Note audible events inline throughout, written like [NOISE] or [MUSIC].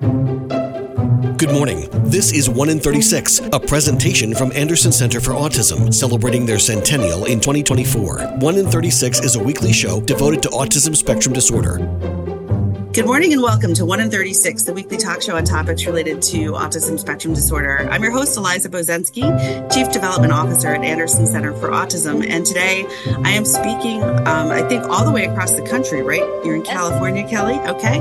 Good morning. This is 1 in 36, a presentation from Anderson Center for Autism, celebrating their centennial in 2024. 1 in 36 is a weekly show devoted to autism spectrum disorder. Good morning and welcome to 1 in 36, the weekly talk show on topics related to autism spectrum disorder. I'm your host, Eliza Bozensky, Chief Development Officer at Anderson Center for Autism. And today I am speaking, um, I think, all the way across the country, right? You're in California, Kelley? Okay.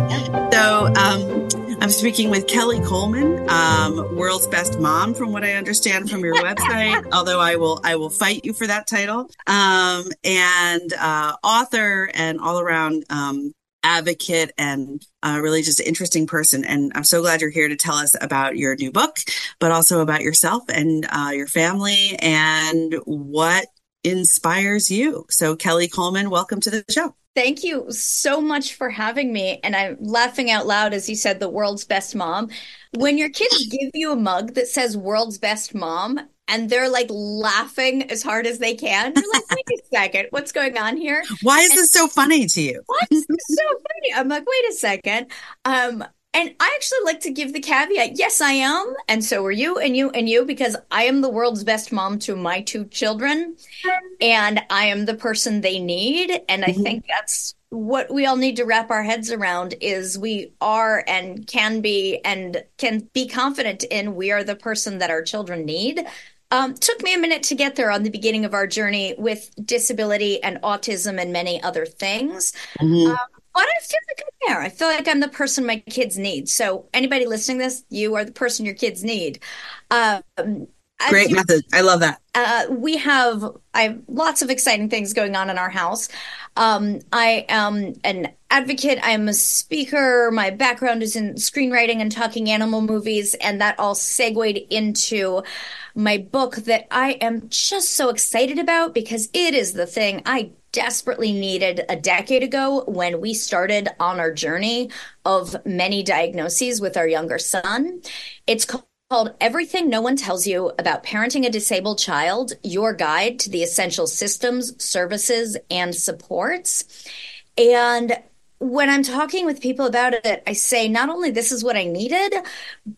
So, um, I'm speaking with Kelley Coleman, um, world's best mom, from what I understand from your [LAUGHS] website. although I will, I will fight you for that title. Um, and uh, author and all around um, advocate and uh, really just interesting person. And I'm so glad you're here to tell us about your new book, but also about yourself and uh, your family and what inspires you. So, Kelley Coleman, welcome to the show. Thank you so much for having me. And I'm laughing out loud as you said, the world's best mom. When your kids give you a mug that says world's best mom, and they're like laughing as hard as they can. You're like, [LAUGHS] wait a second, what's going on here? Why is and, this so funny to you? What's so [LAUGHS] funny? I'm like, wait a second. Um, and I actually like to give the caveat yes, I am. And so are you, and you, and you, because I am the world's best mom to my two children. And I am the person they need. And I mm-hmm. think that's what we all need to wrap our heads around is we are and can be and can be confident in we are the person that our children need um, took me a minute to get there on the beginning of our journey with disability and autism and many other things. Mm-hmm. Um, but I feel like I'm there. I feel like I'm the person my kids need. So anybody listening this, you are the person your kids need. Um, Great method. I love that. Uh, we have I have lots of exciting things going on in our house. Um, I am an advocate. I am a speaker. My background is in screenwriting and talking animal movies, and that all segued into my book that I am just so excited about because it is the thing I desperately needed a decade ago when we started on our journey of many diagnoses with our younger son. It's called called Everything No One Tells You About Parenting a Disabled Child Your Guide to the Essential Systems, Services, and Supports. And when I'm talking with people about it, I say not only this is what I needed,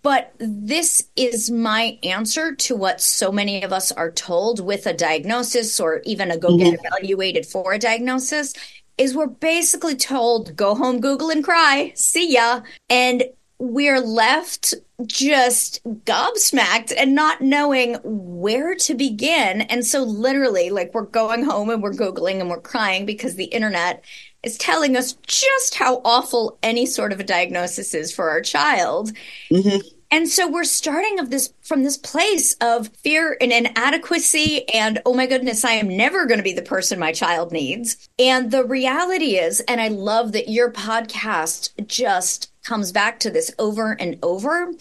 but this is my answer to what so many of us are told with a diagnosis or even a go mm-hmm. get evaluated for a diagnosis. Is we're basically told, go home, Google, and cry. See ya. And we're left just gobsmacked and not knowing where to begin. And so, literally, like, we're going home and we're Googling and we're crying because the internet is telling us just how awful any sort of a diagnosis is for our child. Mm-hmm. And so we're starting of this from this place of fear and inadequacy and oh my goodness, I am never going to be the person my child needs. And the reality is, and I love that your podcast just comes back to this over and over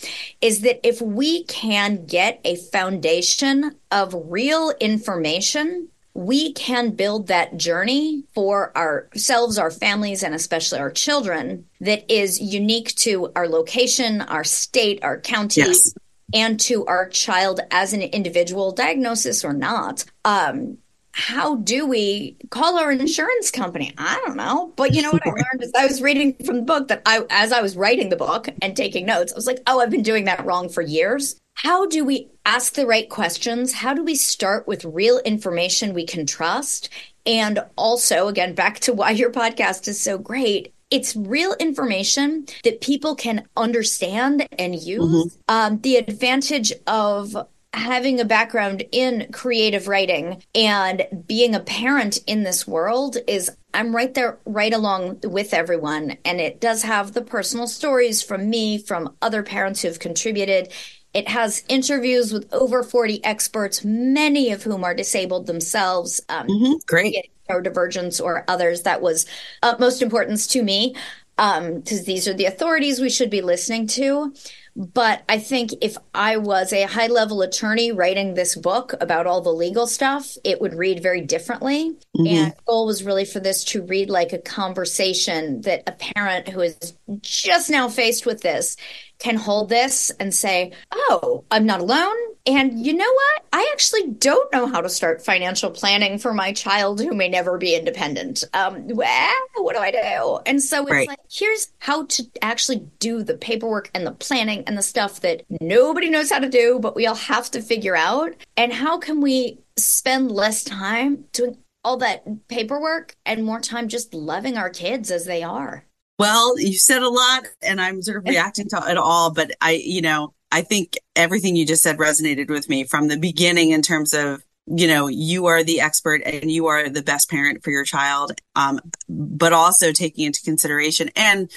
is that if we can get a foundation of real information we can build that journey for ourselves, our families, and especially our children that is unique to our location, our state, our county. Yes. And to our child as an individual, diagnosis or not. Um, how do we call our insurance company? I don't know. But you know what I [LAUGHS] learned is I was reading from the book that I, as I was writing the book and taking notes, I was like, oh, I've been doing that wrong for years how do we ask the right questions? How do we start with real information we can trust? And also, again, back to why your podcast is so great. It's real information that people can understand and use. Mm-hmm. Um, the advantage of having a background in creative writing and being a parent in this world is I'm right there, right along with everyone. And it does have the personal stories from me, from other parents who've contributed. It has interviews with over 40 experts, many of whom are disabled themselves. Um, mm-hmm. Great. Neurodivergence or others. That was of most importance to me because um, these are the authorities we should be listening to. But I think if I was a high level attorney writing this book about all the legal stuff, it would read very differently. Mm-hmm. And the goal was really for this to read like a conversation that a parent who is just now faced with this can hold this and say, Oh, I'm not alone. And you know what? I actually don't know how to start financial planning for my child who may never be independent. Um, well, what do I do? And so it's right. like, here's how to actually do the paperwork and the planning and the stuff that nobody knows how to do, but we all have to figure out. And how can we spend less time doing all that paperwork and more time just loving our kids as they are? Well, you said a lot and I'm sort of [LAUGHS] reacting to it all, but I, you know, I think everything you just said resonated with me from the beginning in terms of you know you are the expert and you are the best parent for your child um, but also taking into consideration and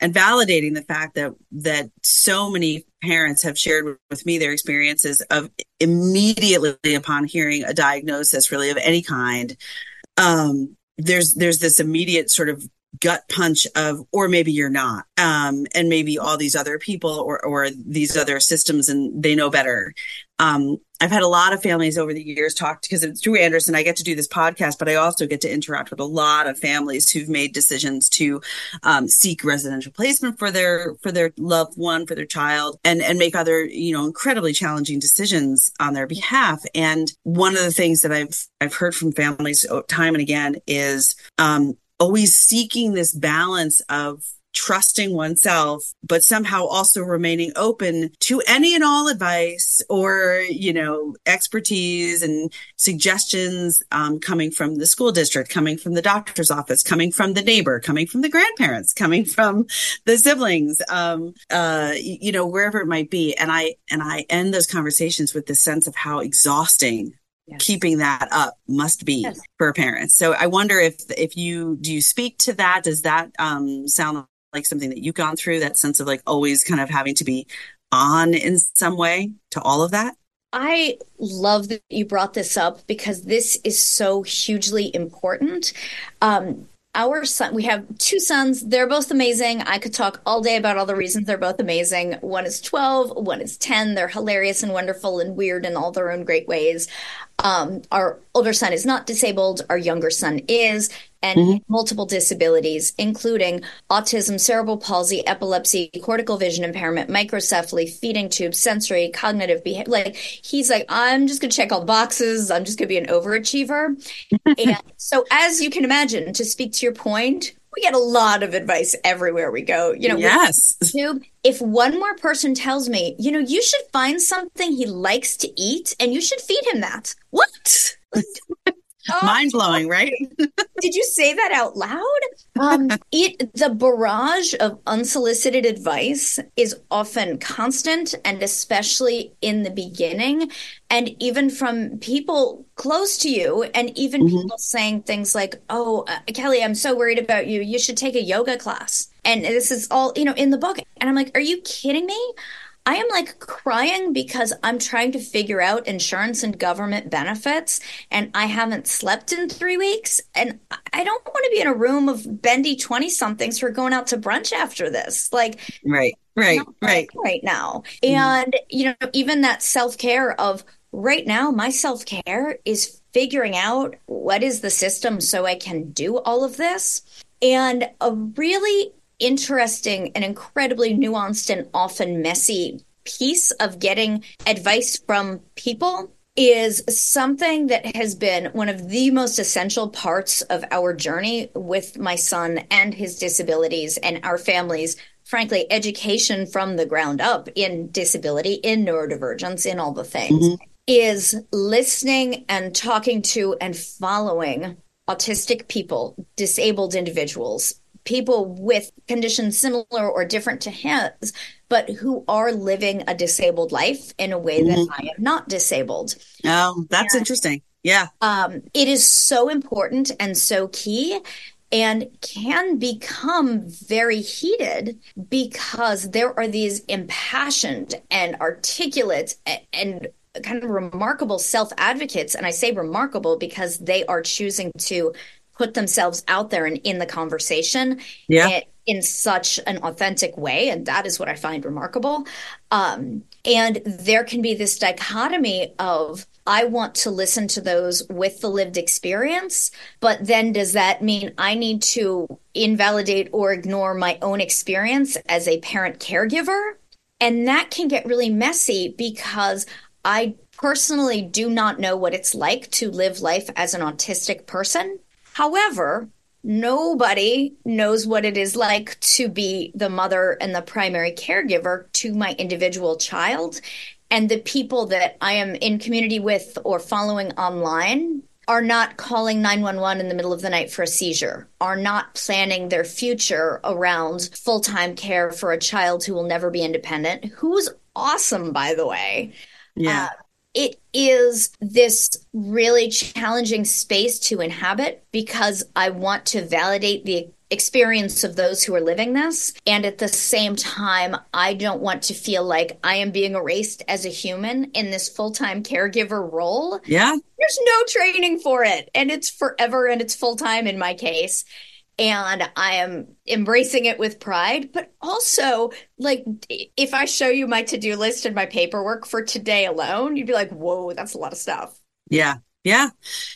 and validating the fact that that so many parents have shared with me their experiences of immediately upon hearing a diagnosis really of any kind um, there's there's this immediate sort of gut punch of or maybe you're not um, and maybe all these other people or or these other systems and they know better um, I've had a lot of families over the years talk because it's through Anderson. I get to do this podcast, but I also get to interact with a lot of families who've made decisions to um, seek residential placement for their for their loved one, for their child, and and make other you know incredibly challenging decisions on their behalf. And one of the things that I've I've heard from families time and again is um, always seeking this balance of trusting oneself, but somehow also remaining open to any and all advice or, you know, expertise and suggestions um, coming from the school district, coming from the doctor's office, coming from the neighbor, coming from the grandparents, coming from the siblings, um, uh, you know, wherever it might be. And I, and I end those conversations with this sense of how exhausting Yes. keeping that up must be yes. for parents. So I wonder if if you do you speak to that? Does that um, sound like something that you've gone through? That sense of like always kind of having to be on in some way to all of that. I love that you brought this up because this is so hugely important. Um, our son, we have two sons. They're both amazing. I could talk all day about all the reasons they're both amazing. One is 12, one is 10. They're hilarious and wonderful and weird in all their own great ways. Um, our older son is not disabled. Our younger son is, and mm-hmm. multiple disabilities, including autism, cerebral palsy, epilepsy, cortical vision impairment, microcephaly, feeding tube, sensory, cognitive behavior. Like he's like, I'm just going to check all the boxes. I'm just going to be an overachiever. [LAUGHS] and so, as you can imagine, to speak to your point, we get a lot of advice everywhere we go. You know, yes. YouTube, if one more person tells me, you know, you should find something he likes to eat and you should feed him that. What? [LAUGHS] Oh, Mind blowing, right? [LAUGHS] did you say that out loud? Um, [LAUGHS] it the barrage of unsolicited advice is often constant, and especially in the beginning, and even from people close to you, and even mm-hmm. people saying things like, "Oh, uh, Kelley, I'm so worried about you. You should take a yoga class." And this is all you know in the book, and I'm like, "Are you kidding me?" I am like crying because I'm trying to figure out insurance and government benefits and I haven't slept in three weeks. And I don't want to be in a room of bendy 20 somethings who are going out to brunch after this. Like, right, right, right. Right now. Mm-hmm. And, you know, even that self care of right now, my self care is figuring out what is the system so I can do all of this. And a really interesting and incredibly nuanced and often messy piece of getting advice from people is something that has been one of the most essential parts of our journey with my son and his disabilities and our families frankly education from the ground up in disability in neurodivergence in all the things mm-hmm. Is listening and talking to and following autistic people disabled individuals people with conditions similar or different to his, but who are living a disabled life in a way that mm-hmm. I am not disabled. Oh, that's and, interesting. Yeah. Um, it is so important and so key and can become very heated because there are these impassioned and articulate and kind of remarkable self advocates. And I say remarkable because they are choosing to put themselves out there and in the conversation yeah. in, in such an authentic way. And that is what I find remarkable. Um, and there can be this dichotomy of, I want to listen to those with the lived experience, but then does that mean I need to invalidate or ignore my own experience as a parent caregiver? And that can get really messy because I personally do not know what it's like to live life as an autistic person. However, nobody knows what it is like to be the mother and the primary caregiver to my individual child. And the people that I am in community with or following online are not calling 911 in the middle of the night for a seizure, are not planning their future around full time care for a child who will never be independent, who's awesome, by the way. Yeah. Uh, it is this really challenging space to inhabit because I want to validate the experience of those who are living this. And at the same time, I don't want to feel like I am being erased as a human in this full time caregiver role. Yeah. There's no training for it. And it's forever and it's full time in my case and I am embracing it with pride. But also, like, if I show you my to do list and my paperwork for today alone, you'd be like, whoa, that's a lot of stuff. Yeah. Yeah.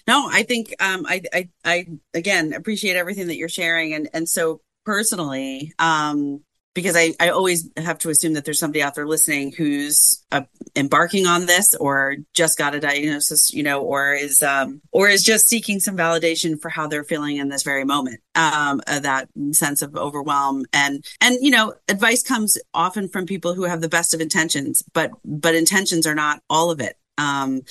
No, I think um I I I again appreciate everything that you're sharing and and so personally um because I, I always have to assume that there's somebody out there listening who's uh, embarking on this or just got a diagnosis, you know, or is um, or is just seeking some validation for how they're feeling in this very moment. Um, uh, that sense of overwhelm and and you know, advice comes often from people who have the best of intentions, but but intentions are not all of it. Um,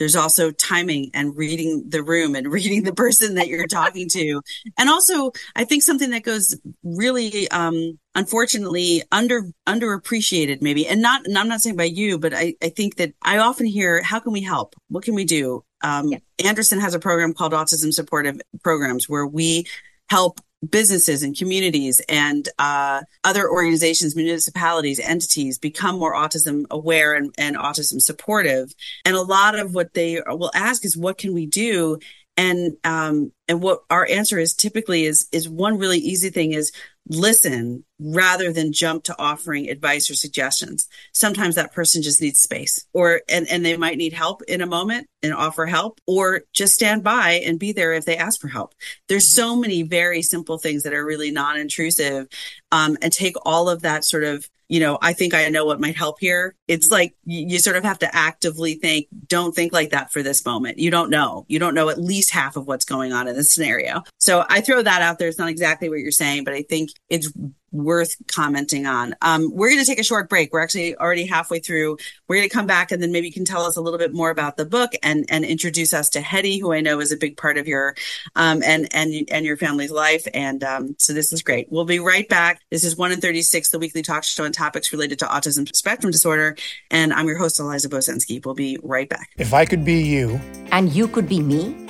there's also timing and reading the room and [LAUGHS] reading the person that you're talking to. And also, I think something that goes really, um, unfortunately under underappreciated maybe and not and i'm not saying by you but i i think that i often hear how can we help what can we do um, yeah. anderson has a program called autism supportive programs where we help businesses and communities and uh, other organizations, municipalities, entities become more autism aware and, and autism supportive. And a lot of what they will ask is, what can we do? And um, and what our answer is typically is is one really easy thing is listen rather than jump to offering advice or suggestions sometimes that person just needs space or and and they might need help in a moment and offer help or just stand by and be there if they ask for help there's so many very simple things that are really non-intrusive um, and take all of that sort of you know, I think I know what might help here. It's like you, you, sort of have to actively think, don't think like that for this moment. You don't know. You don't know at least half of what's going on in this scenario. So I throw that out there. It's not exactly what you're saying, but I think it's worth commenting on. Um, we're going to take a short break. We're actually already halfway through. We're going to come back and then maybe you can tell us a little bit more about the book and, and introduce us to Hetty, who I know is a big part of your, um, and, and, and your family's life. And, um, so this is great. We'll be right back. This is 1 in 36, the weekly talk show on topics related to autism spectrum disorder. And I'm your host, Eliza Bozensky. We'll be right back. If I could be you and you could be me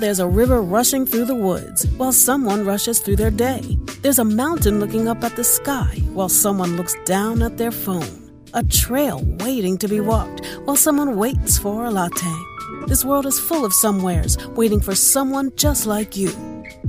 there's a river rushing through the woods while someone rushes through their day. There's a mountain looking up at the sky while someone looks down at their phone a trail waiting to be walked while someone waits for a latte. This world is full of somewheres waiting for someone just like you.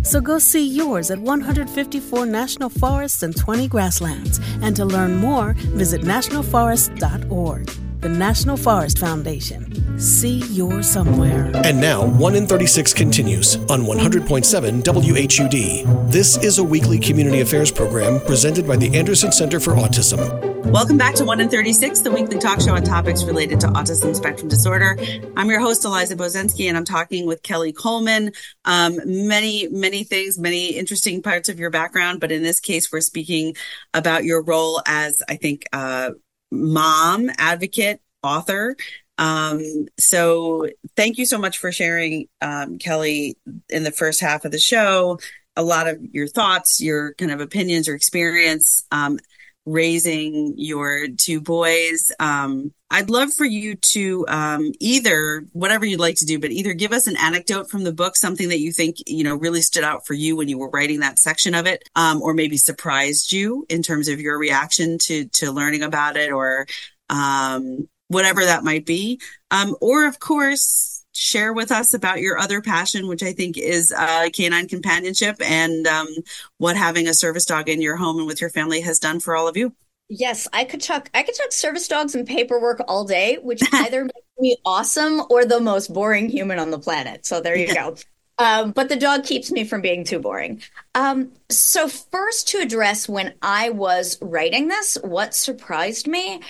So go see yours at 154 national forests and 20 grasslands. And to learn more, visit nationalforest.org. The National Forest Foundation. See your somewhere. And now, 1 in 36 continues on 100.7 WHUD. This is a weekly community affairs program presented by the Anderson Center for Autism. Welcome back to 1 in 36, the weekly talk show on topics related to autism spectrum disorder. I'm your host, Eliza Bozensky, and I'm talking with Kelley Coleman. Um, many, many things, many interesting parts of your background, but in this case, we're speaking about your role as, I think, uh, mom, advocate, author. Um, so thank you so much for sharing, um, Kelley, in the first half of the show. A lot of your thoughts, your kind of opinions or experience. Um, raising your two boys. Um, I'd love for you to um, either whatever you'd like to do, but either give us an anecdote from the book, something that you think you know really stood out for you when you were writing that section of it, um, or maybe surprised you in terms of your reaction to to learning about it, or um, whatever that might be. Um, or of course, share with us about your other passion, which I think is uh, canine companionship and um, what having a service dog in your home and with your family has done for all of you? Yes, I could talk. I could talk service dogs and paperwork all day, which either [LAUGHS] makes me awesome or the most boring human on the planet. So there you go. Um, but the dog keeps me from being too boring. Um, so, first, to address when I was writing this, what surprised me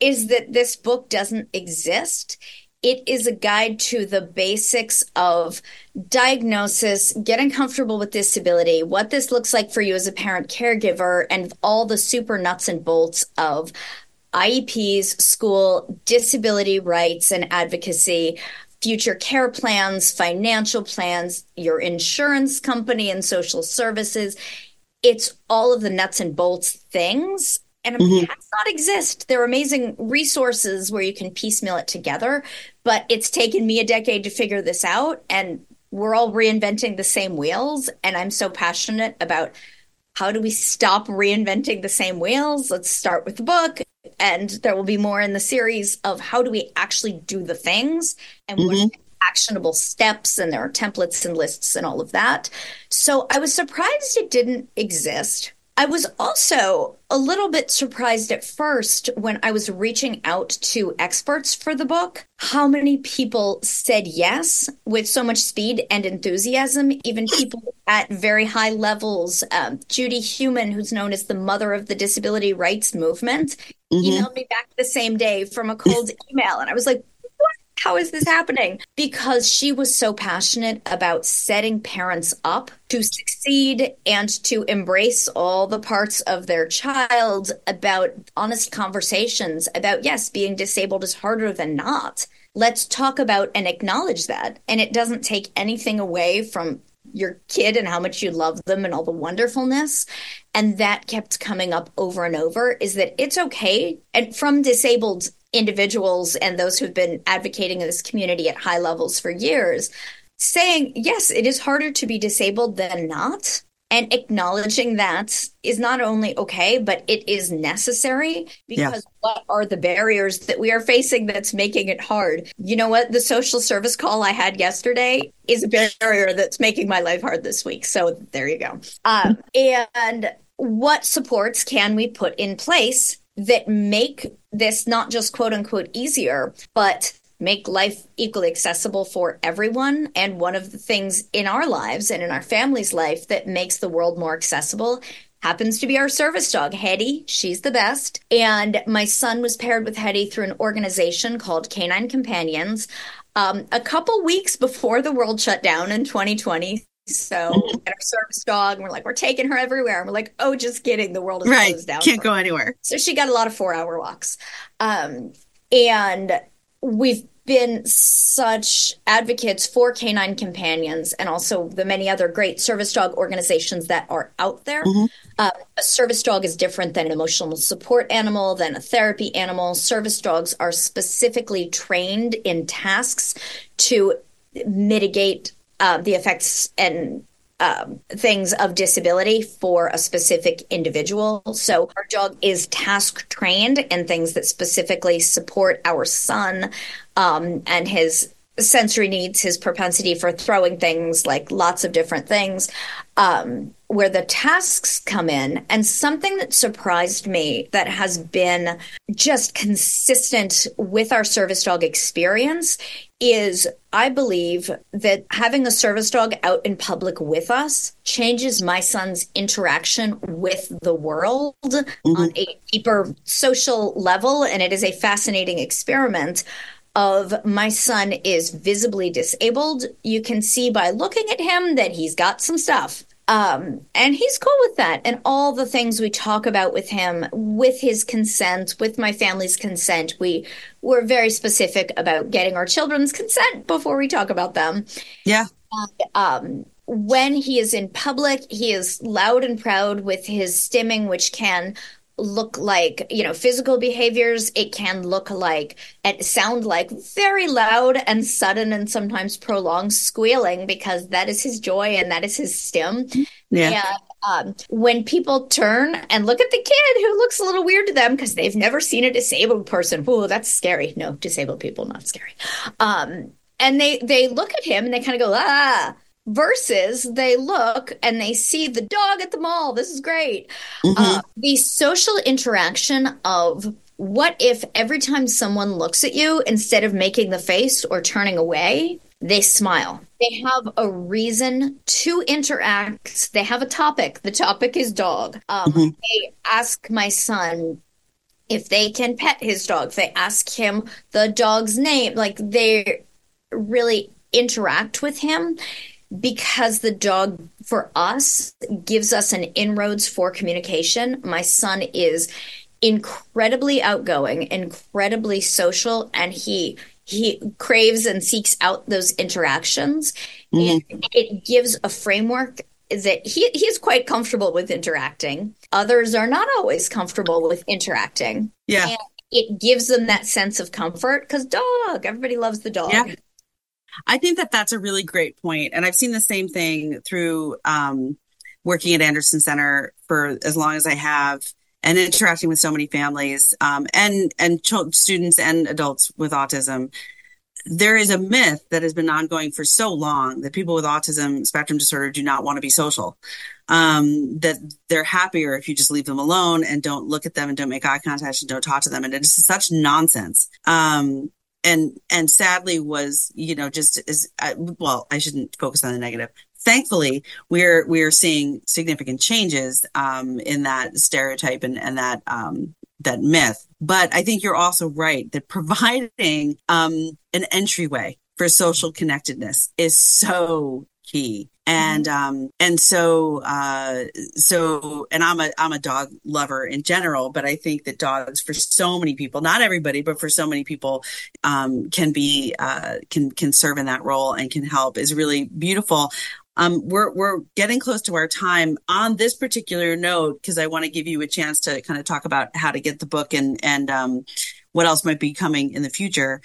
is that this book doesn't exist. It is a guide to the basics of diagnosis, getting comfortable with disability, what this looks like for you as a parent caregiver, and all the super nuts and bolts of IEPs, school, disability rights, and advocacy future care plans, financial plans, your insurance company and social services. It's all of the nuts and bolts things. And mm-hmm. not exist. There are amazing resources where you can piecemeal it together, but it's taken me a decade to figure this out. And we're all reinventing the same wheels. And I'm so passionate about how do we stop reinventing the same wheels? Let's start with the book and there will be more in the series of how do we actually do the things and mm-hmm. what actionable steps and there are templates and lists and all of that. So I was surprised it didn't exist. I was also a little bit surprised at first when I was reaching out to experts for the book, how many people said yes with so much speed and enthusiasm, even [LAUGHS] people at very high levels. Um, Judy Heumann, who's known as the mother of the disability rights movement, mm-hmm. emailed me back the same day from a cold [LAUGHS] email. And I was like, how is this happening? Because she was so passionate about setting parents up to succeed and to embrace all the parts of their child, about honest conversations about, yes, being disabled is harder than not. Let's talk about and acknowledge that. And it doesn't take anything away from your kid and how much you love them and all the wonderfulness. And that kept coming up over and over is that it's okay. And from disabled individuals and those who've been advocating in this community at high levels for years saying, yes, it is harder to be disabled than not. And acknowledging that is not only okay, but it is necessary because yeah. what are the barriers that we are facing that's making it hard? You know what? The social service call I had yesterday is a barrier that's making my life hard this week. So there you go. Um, and what supports can we put in place that make this not just quote unquote easier, but make life equally accessible for everyone. And one of the things in our lives and in our family's life that makes the world more accessible happens to be our service dog, Hetty. She's the best. And my son was paired with Hetty through an organization called Canine Companions. Um, a couple weeks before the world shut down in 2020, so our service dog, and we're like, we're taking her everywhere. And we're like, oh, just kidding. The world is right. closed down. Can't go anywhere. So she got a lot of four hour walks. Um, and we've been such advocates for canine companions and also the many other great service dog organizations that are out there. Mm-hmm. Uh, a service dog is different than an emotional support animal, than a therapy animal. Service dogs are specifically trained in tasks to mitigate uh, the effects and um, things of disability for a specific individual. So our dog is task trained in things that specifically support our son um, and his sensory needs, his propensity for throwing things, like lots of different things, um, where the tasks come in. And something that surprised me that has been just consistent with our service dog experience is I believe that having a service dog out in public with us changes my son's interaction with the world mm-hmm. on a deeper social level. And it is a fascinating experiment of my son is visibly disabled. You can see by looking at him that he's got some stuff. Um, and he's cool with that. And all the things we talk about with him, with his consent, with my family's consent, we were very specific about getting our children's consent before we talk about them. Yeah. And, um, when he is in public, he is loud and proud with his stimming, which can look like you know physical behaviors. It can look like and sound like very loud and sudden and sometimes prolonged squealing because that is his joy and that is his stim yeah. And, um, when people turn and look at the kid who looks a little weird to them because they've never seen a disabled person. Whoa that's scary. No disabled people not scary. Um, and they they look at him and they kind of go ah versus they look and they see the dog at the mall. This is great. Mhm. uh, the social interaction of what if every time someone looks at you instead of making the face or turning away they smile. They have a reason to interact. They have a topic. The topic is dog. Um, Mhm. they ask my son if they can pet his dog. They ask him the dog's name. Like they really interact with him because the dog for us gives us an inroads for communication my son is incredibly outgoing incredibly social and he he craves and seeks out those interactions. Mm-hmm. And it gives a framework that he he's quite comfortable with interacting. Others are not always comfortable with interacting. Yeah. and it gives them that sense of comfort because dog everybody loves the dog. Yeah. I think that that's a really great point, and I've seen the same thing through um, working at Anderson Center for as long as I have, and interacting with so many families um, and and ch- students and adults with autism. There is a myth that has been ongoing for so long that people with autism spectrum disorder do not want to be social. Um, that they're happier if you just leave them alone and don't look at them and don't make eye contact and don't talk to them. And it's such nonsense. Um, and and sadly was you know just as uh, well i shouldn't focus on the negative. Thankfully we're we're seeing significant changes um in that stereotype and and that um that myth. But i think you're also right that providing um an entryway for social connectedness is so key. And um and so uh so and i'm a i'm a dog lover in general but i think that dogs for so many people not everybody but for so many people um can be uh can can serve in that role and can help is really beautiful. Um we're we're getting close to our time. On this particular note because i want to give you a chance to kind of talk about how to get the book and and um what else might be coming in the future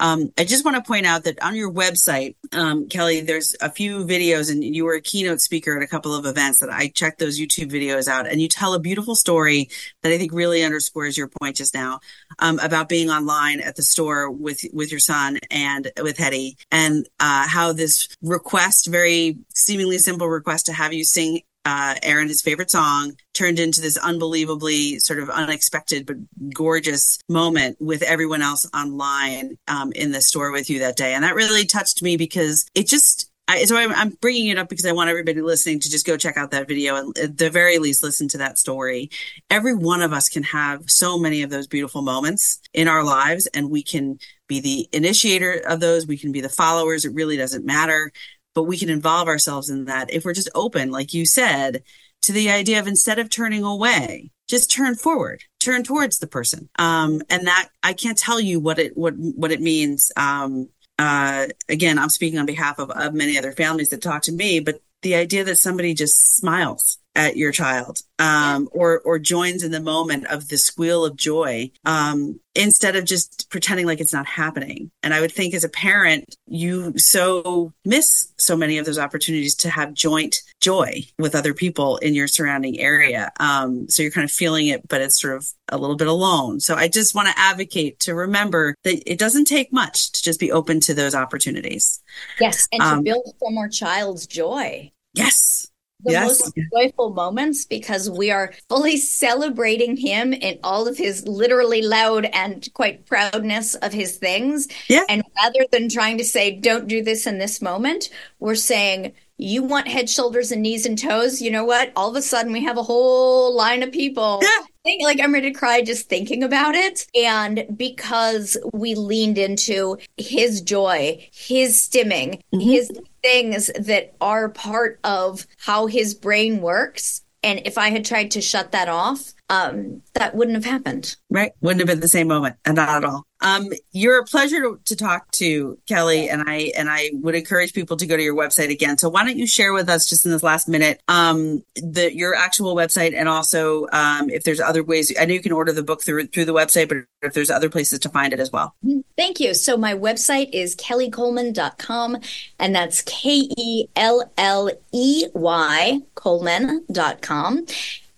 um, I just want to point out that on your website, um, Kelley, there's a few videos, and you were a keynote speaker at a couple of events that I checked those YouTube videos out, and you tell a beautiful story that I think really underscores your point just now um, about being online at the store with with your son and with Hetty, and uh, how this request, very seemingly simple request to have you sing uh, Aaron his favorite song turned into this unbelievably sort of unexpected but gorgeous moment with everyone else online um, in the store with you that day, and that really touched me because it just. I, so I'm, I'm bringing it up because I want everybody listening to just go check out that video and at the very least listen to that story. Every one of us can have so many of those beautiful moments in our lives, and we can be the initiator of those. We can be the followers. It really doesn't matter but we can involve ourselves in that if we're just open, like you said, to the idea of instead of turning away, just turn forward, turn towards the person. Um, and that I can't tell you what it what what it means. Um, uh, again, I'm speaking on behalf of, of many other families that talk to me, but the idea that somebody just smiles at your child um, or or joins in the moment of the squeal of joy um, instead of just pretending like it's not happening. And I would think as a parent, you so miss so many of those opportunities to have joint joy with other people in your surrounding area. Um, so you're kind of feeling it, but it's sort of a little bit alone. So I just want to advocate to remember that it doesn't take much to just be open to those opportunities. Yes, and to Um, build from our child's joy. Yes. The Yes. most joyful moments because we are fully celebrating him in all of his literally loud and quite proudness of his things. Yeah. And rather than trying to say, don't do this in this moment, we're saying, you want head, shoulders, and knees and toes. You know what? All of a sudden, we have a whole line of people. Yeah. Think, like I'm ready to cry just thinking about it. And because we leaned into his joy, his stimming, Mhm. his things that are part of how his brain works. And if I had tried to shut that off, um, that wouldn't have happened. Right. Wouldn't have been the same moment and not at all. Um, you're a pleasure to, to talk to Kelley and I, and I would encourage people to go to your website again. So why don't you share with us just in this last minute, um, the, your actual website and also, um, if there's other ways, I know you can order the book through, through the website, but if there's other places to find it as well. Thank you. So my website is kelleycoleman.com and that's K E L L E Y Coleman.com.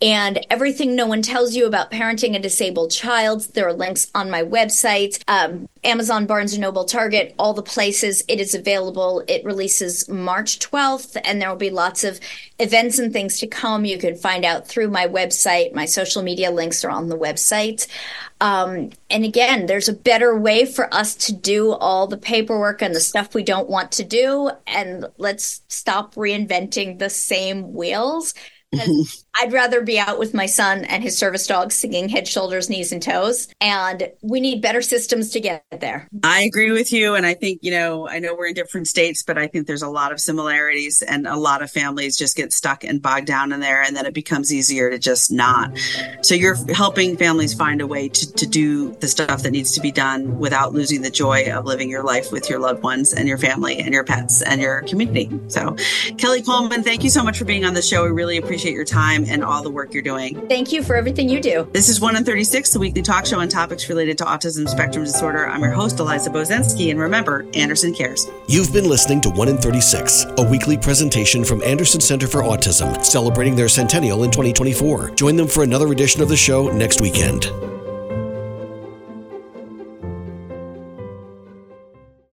and everything no one tells you about parenting a disabled child. There are links on my website, um, Amazon, Barnes and Noble, Target, all the places. It is available. It releases March 12th, and there will be lots of events and things to come. You can find out through my website. My social media links are on the website. Um, and again, there's a better way for us to do all the paperwork and the stuff we don't want to do. And let's stop reinventing the same wheels. [LAUGHS] I'd rather be out with my son and his service dog singing head, shoulders, knees, and toes. And we need better systems to get there. I agree with you. And I think, you know, I know we're in different states, but I think there's a lot of similarities and a lot of families just get stuck and bogged down in there. And then it becomes easier to just not. So you're helping families find a way to, to do the stuff that needs to be done without losing the joy of living your life with your loved ones and your family and your pets and your community. So, Kelley Coleman, thank you so much for being on the show. We really appreciate your time and all the work you're doing. Thank you for everything you do. This is 1 in 36, the weekly talk show on topics related to autism spectrum disorder. I'm your host, Eliza Bozensky, and remember, Anderson cares. You've been listening to 1 in 36, a weekly presentation from Anderson Center for Autism, celebrating their centennial in 2024. Join them for another edition of the show next weekend.